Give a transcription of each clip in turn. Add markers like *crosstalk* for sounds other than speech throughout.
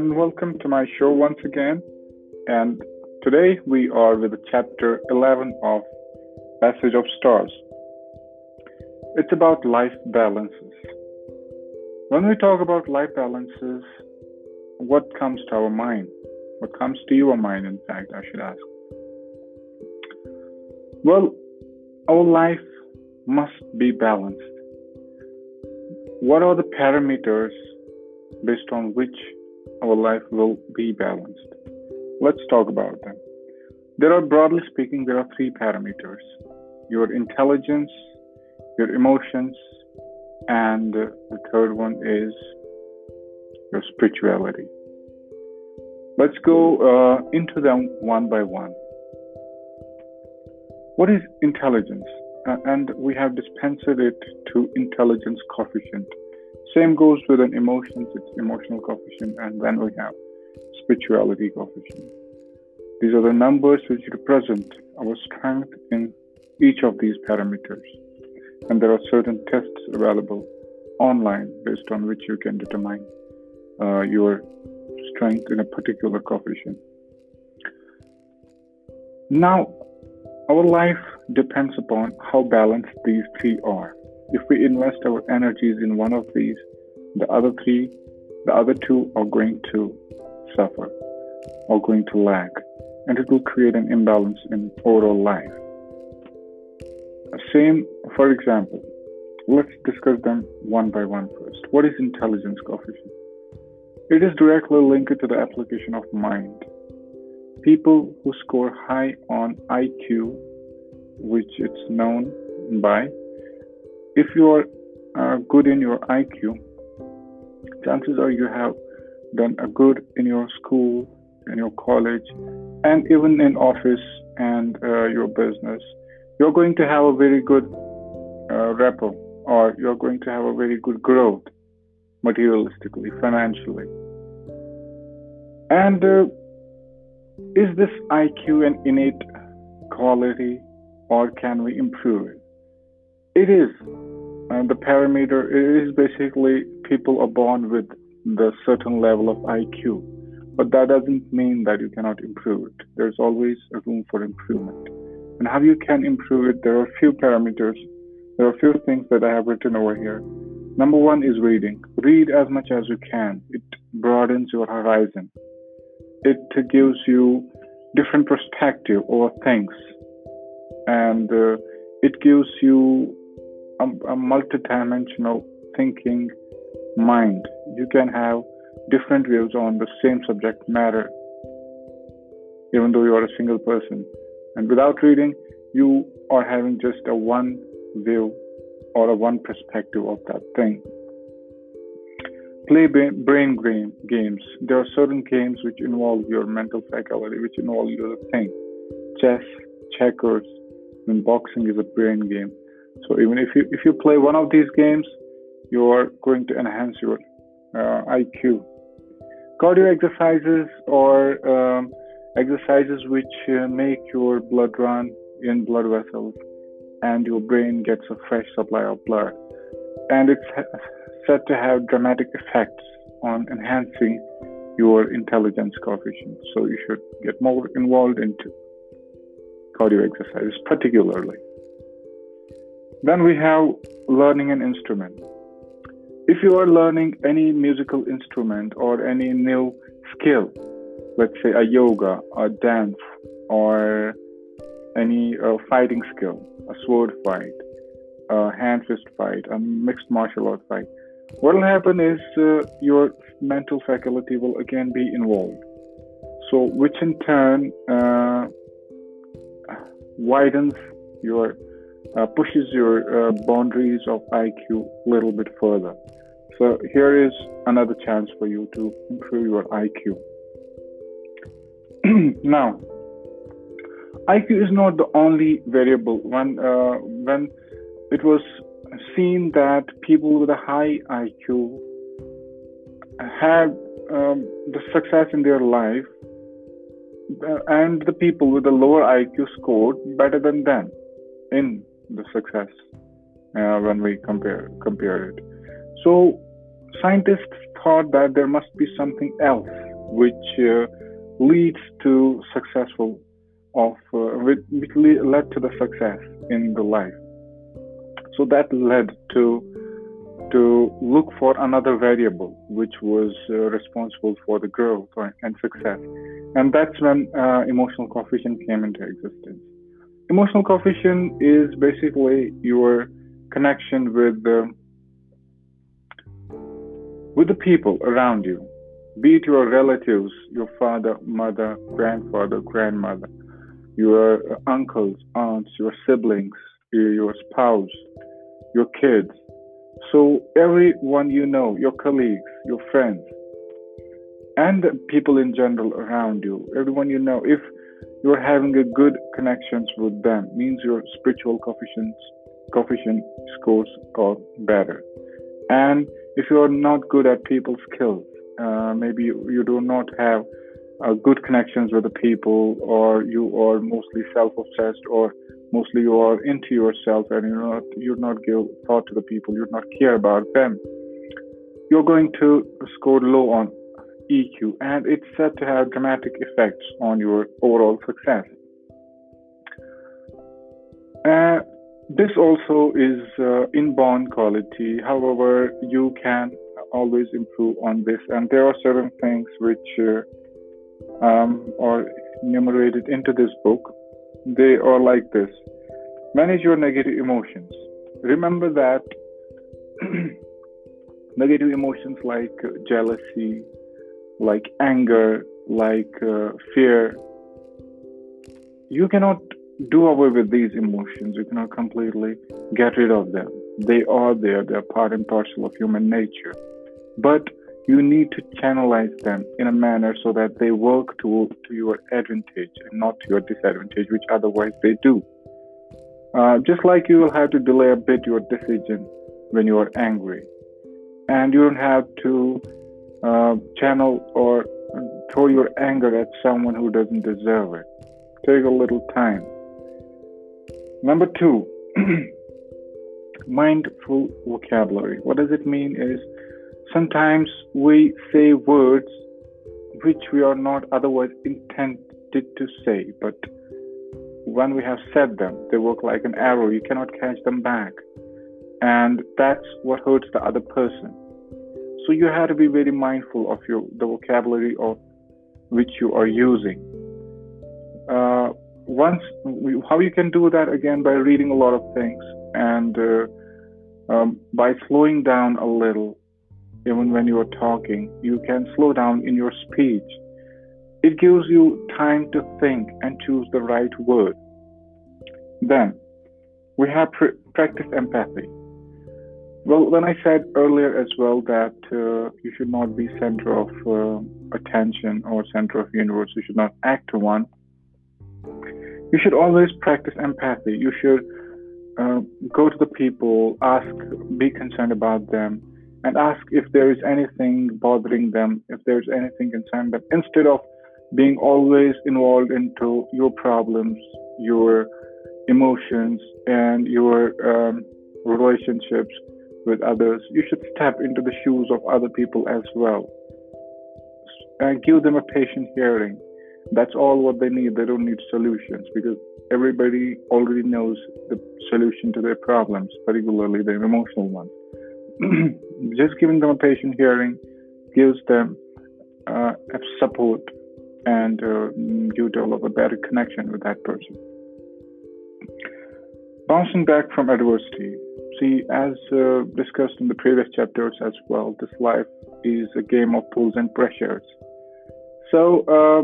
And welcome to my show once again. And today we are with chapter 11 of Passage of Stars. It's about life balances. When we talk about life balances, what comes to our mind? What comes to your mind, in fact, I should ask? Well, our life must be balanced. What are the parameters based on which our life will be balanced? Let's talk about them. There are, broadly speaking, there are three parameters your intelligence, your emotions, and the third one is your spirituality. Let's go uh, into them one by one. What is intelligence? Uh, and we have dispensed it to intelligence coefficient. Same goes with an emotions, it's emotional coefficient, and then we have spirituality coefficient. These are the numbers which represent our strength in each of these parameters. And there are certain tests available online based on which you can determine uh, your strength in a particular coefficient. Now, our life depends upon how balanced these three are. If we invest our energies in one of these, the other three, the other two are going to suffer or going to lag, and it will create an imbalance in overall life. Same, for example, let's discuss them one by one first. What is intelligence coefficient? It is directly linked to the application of mind. People who score high on IQ, which it's known by, if you are uh, good in your IQ, chances are you have done a good in your school, in your college, and even in office and uh, your business. You're going to have a very good uh, rapport, or you're going to have a very good growth materialistically, financially. And uh, is this IQ an innate quality, or can we improve it? It is and the parameter is basically people are born with the certain level of IQ, but that doesn't mean that you cannot improve it. There's always a room for improvement. And how you can improve it, there are a few parameters. There are a few things that I have written over here. Number one is reading. Read as much as you can. It broadens your horizon. It gives you different perspective over things, and uh, it gives you a, a multidimensional thinking mind. You can have different views on the same subject matter, even though you are a single person. And without reading, you are having just a one view or a one perspective of that thing. Play brain games. There are certain games which involve your mental faculty, which involve your to think. Chess, checkers, and boxing is a brain game. So even if you if you play one of these games, you are going to enhance your uh, IQ. Cardio exercises are um, exercises which uh, make your blood run in blood vessels and your brain gets a fresh supply of blood. And it's said to have dramatic effects on enhancing your intelligence coefficient. So you should get more involved into cardio exercises, particularly. Then we have learning an instrument. If you are learning any musical instrument or any new skill, let's say a yoga, a dance, or any uh, fighting skill, a sword fight, a hand fist fight, a mixed martial art fight, what will happen is uh, your mental faculty will again be involved. So, which in turn uh, widens your uh, pushes your uh, boundaries of IQ a little bit further. So here is another chance for you to improve your IQ. *clears throat* now, IQ is not the only variable. When uh, when it was seen that people with a high IQ had um, the success in their life, uh, and the people with a lower IQ scored better than them in the success uh, when we compare compare it. So scientists thought that there must be something else which uh, leads to successful of uh, which, led to the success in the life. So that led to to look for another variable which was uh, responsible for the growth and success, and that's when uh, emotional coefficient came into existence. Emotional coefficient is basically your connection with the with the people around you, be it your relatives, your father, mother, grandfather, grandmother, your uncles, aunts, your siblings, your spouse, your kids. So, everyone you know, your colleagues, your friends, and people in general around you, everyone you know, if you're having a good connections with them, means your spiritual coefficients, coefficient scores are better. And if you are not good at people skills, uh, maybe you, you do not have uh, good connections with the people, or you are mostly self-obsessed, or mostly you are into yourself, and you're not you're not give thought to the people, you do not care about them. You're going to score low on EQ, and it's said to have dramatic effects on your overall success. Uh, this also is uh, inborn quality. However, you can always improve on this, and there are certain things which uh, um, are enumerated into this book. They are like this manage your negative emotions. Remember that *clears throat* negative emotions like jealousy, like anger, like uh, fear, you cannot do away with these emotions. You cannot completely get rid of them. They are there, they're part and parcel of human nature. But you need to channelize them in a manner so that they work to, to your advantage and not to your disadvantage, which otherwise they do. Uh, just like you will have to delay a bit your decision when you are angry. And you don't have to uh, channel or throw your anger at someone who doesn't deserve it. Take a little time. Number two, *clears throat* mindful vocabulary. What does it mean is sometimes we say words which we are not otherwise intended to say, but when we have said them, they work like an arrow. You cannot catch them back. And that's what hurts the other person. So you have to be very mindful of your the vocabulary of which you are using. Once how you can do that again by reading a lot of things and uh, um, by slowing down a little even when you are talking you can slow down in your speech. It gives you time to think and choose the right word. Then we have pr- practice empathy. Well when i said earlier as well that uh, you should not be center of uh, attention or center of universe you should not act one you should always practice empathy. You should uh, go to the people, ask, be concerned about them, and ask if there is anything bothering them, if there's anything concerning them, instead of being always involved into your problems, your emotions, and your um, relationships with others. You should step into the shoes of other people as well and give them a patient hearing that's all what they need. They don't need solutions because everybody already knows the solution to their problems, particularly their emotional ones. *clears throat* Just giving them a patient hearing gives them uh, support and uh, you develop a better connection with that person. Bouncing back from adversity. See, as uh, discussed in the previous chapters as well, this life is a game of pulls and pressures. So, uh,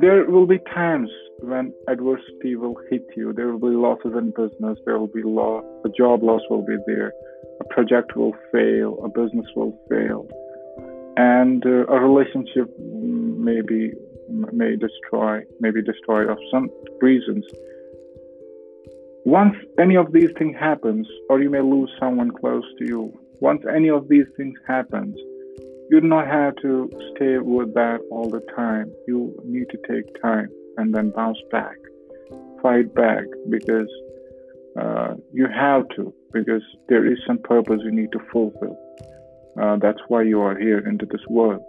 there will be times when adversity will hit you. There will be losses in business. There will be loss. A job loss will be there. A project will fail. A business will fail, and uh, a relationship may be may destroy, may be destroyed of some reasons. Once any of these things happens, or you may lose someone close to you. Once any of these things happens, you do not have to stay with that all the time. You need to take time and then bounce back, fight back because uh, you have to, because there is some purpose you need to fulfill. Uh, that's why you are here into this world.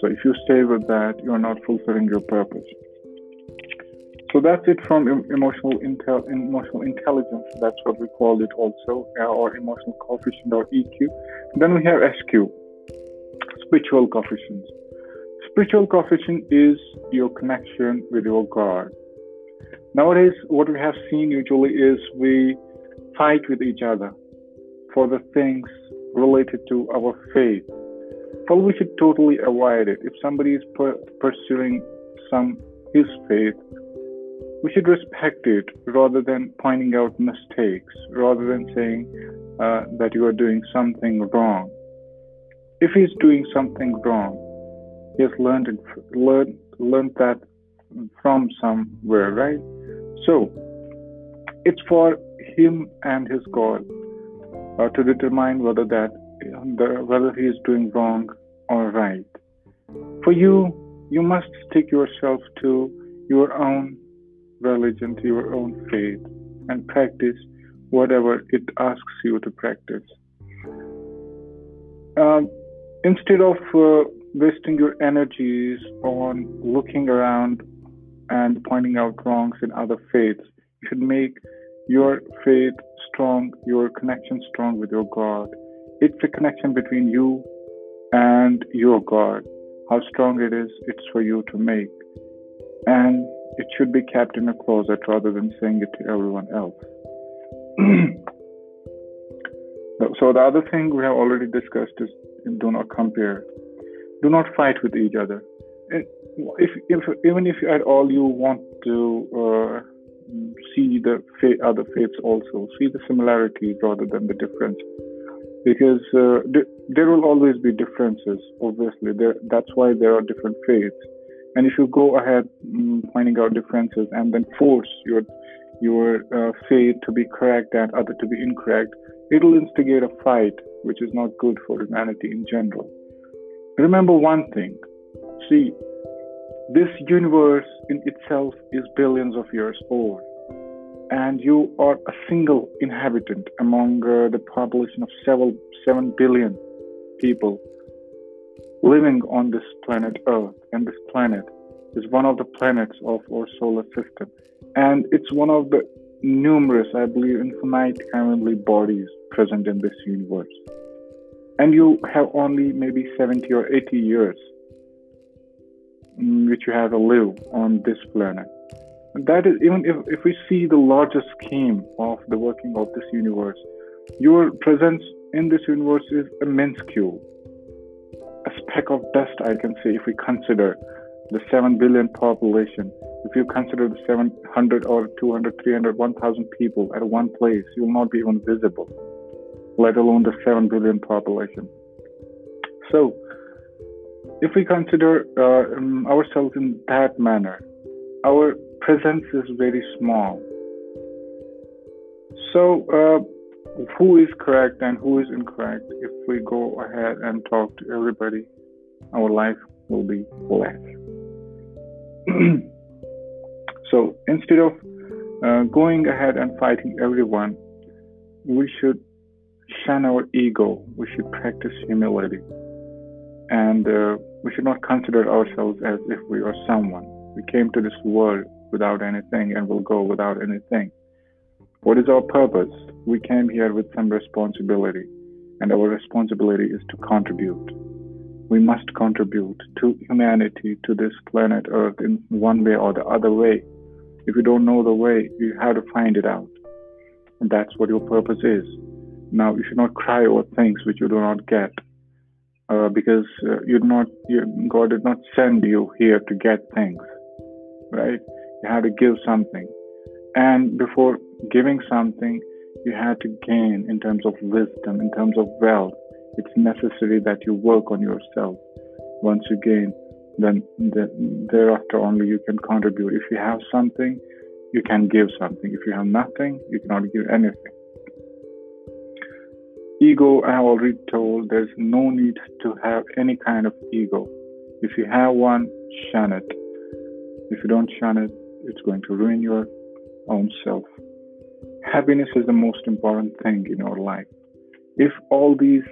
So if you stay with that, you are not fulfilling your purpose. So that's it from emotional intel, emotional intelligence. That's what we called it also, uh, or emotional coefficient or EQ. Then we have SQ, spiritual coefficient. Spiritual coefficient is your connection with your God. Nowadays, what we have seen usually is we fight with each other for the things related to our faith. We should totally avoid it. If somebody is per- pursuing some his faith, we should respect it rather than pointing out mistakes, rather than saying uh, that you are doing something wrong. If he's doing something wrong, he has learned it, learned learned that from somewhere, right? So it's for him and his God uh, to determine whether that the, whether he is doing wrong or right. For you, you must stick yourself to your own religion, to your own faith, and practice whatever it asks you to practice. Um, instead of uh, wasting your energies on looking around and pointing out wrongs in other faiths, you should make your faith strong, your connection strong with your God. It's a connection between you and your God. How strong it is, it's for you to make. And it should be kept in a closet rather than saying it to everyone else. *clears throat* so, the other thing we have already discussed is do not compare. Do not fight with each other. If, if even if at all you want to uh, see the other faiths also, see the similarities rather than the differences. Because uh, there will always be differences, obviously. There, that's why there are different faiths. And if you go ahead um, pointing out differences and then force your your uh, faith to be correct and other to be incorrect, it'll instigate a fight, which is not good for humanity in general. Remember one thing. See, this universe in itself is billions of years old, and you are a single inhabitant among uh, the population of several, 7 billion people living on this planet Earth. And this planet is one of the planets of our solar system. And it's one of the numerous, I believe, infinite heavenly bodies present in this universe. And you have only maybe 70 or 80 years mm, which you have to live on this planet. And that is even if, if we see the larger scheme of the working of this universe, your presence in this universe is a minuscule, a speck of dust, I can say, if we consider the 7 billion population. If you consider the 700 or 200, 300, 1,000 people at one place, you will not be even visible, let alone the 7 billion population. So, if we consider uh, um, ourselves in that manner, our presence is very small. So, uh, who is correct and who is incorrect? If we go ahead and talk to everybody, our life will be less. *clears throat* so, instead of uh, going ahead and fighting everyone, we should shun our ego. We should practice humility and uh, we should not consider ourselves as if we are someone. We came to this world without anything and will go without anything. What is our purpose? We came here with some responsibility, and our responsibility is to contribute. We must contribute to humanity, to this planet Earth in one way or the other way. If you don't know the way, you have to find it out. And that's what your purpose is. Now, you should not cry over things which you do not get uh, because uh, you're not you, God did not send you here to get things, right? You had to give something, and before giving something, you had to gain in terms of wisdom, in terms of wealth. It's necessary that you work on yourself. Once you gain, then the, thereafter only you can contribute. If you have something, you can give something. If you have nothing, you cannot give anything. Ego, I have already told, there's no need to have any kind of ego. If you have one, shun it. If you don't shun it, it's going to ruin your own self. Happiness is the most important thing in your life. If all these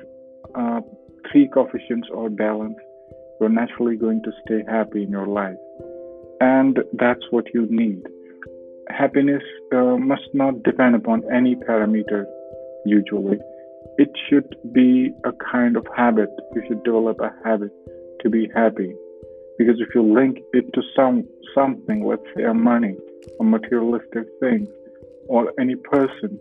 uh, three coefficients are balanced, you're naturally going to stay happy in your life. And that's what you need. Happiness uh, must not depend upon any parameter, usually. It should be a kind of habit. You should develop a habit to be happy. Because if you link it to some something, let's say a money, a materialistic thing, or any person,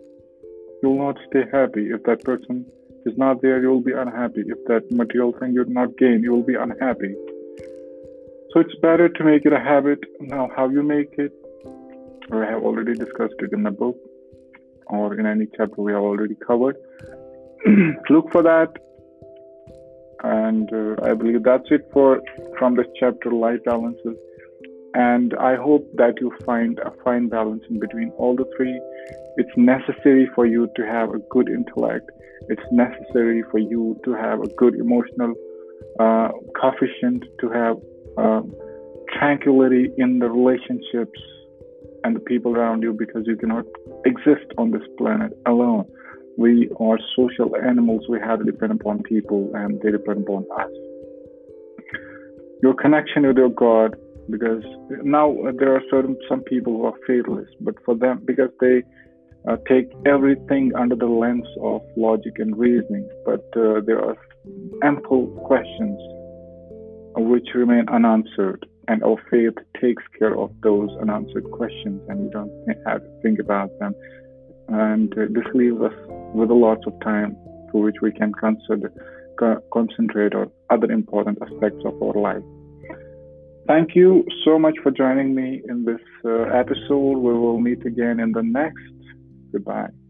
you'll not stay happy. If that person is not there, you'll be unhappy. If that material thing you do not gain, you'll be unhappy. So it's better to make it a habit. Now, how you make it, I have already discussed it in the book or in any chapter we have already covered. *clears throat* Look for that. And uh, I believe that's it for from this chapter, life balances. And I hope that you find a fine balance in between all the three. It's necessary for you to have a good intellect. It's necessary for you to have a good emotional uh, coefficient, to have uh, tranquility in the relationships and the people around you because you cannot exist on this planet alone. We are social animals. We have to depend upon people and they depend upon us. Your connection with your God because now there are certain some people who are fatalists, but for them because they uh, take everything under the lens of logic and reasoning, but uh, there are ample questions which remain unanswered, and our faith takes care of those unanswered questions, and we don't have to think about them. And uh, this leaves us with a lot of time for which we can consider, concentrate on other important aspects of our life. Thank you so much for joining me in this uh, episode. We will meet again in the next. Goodbye.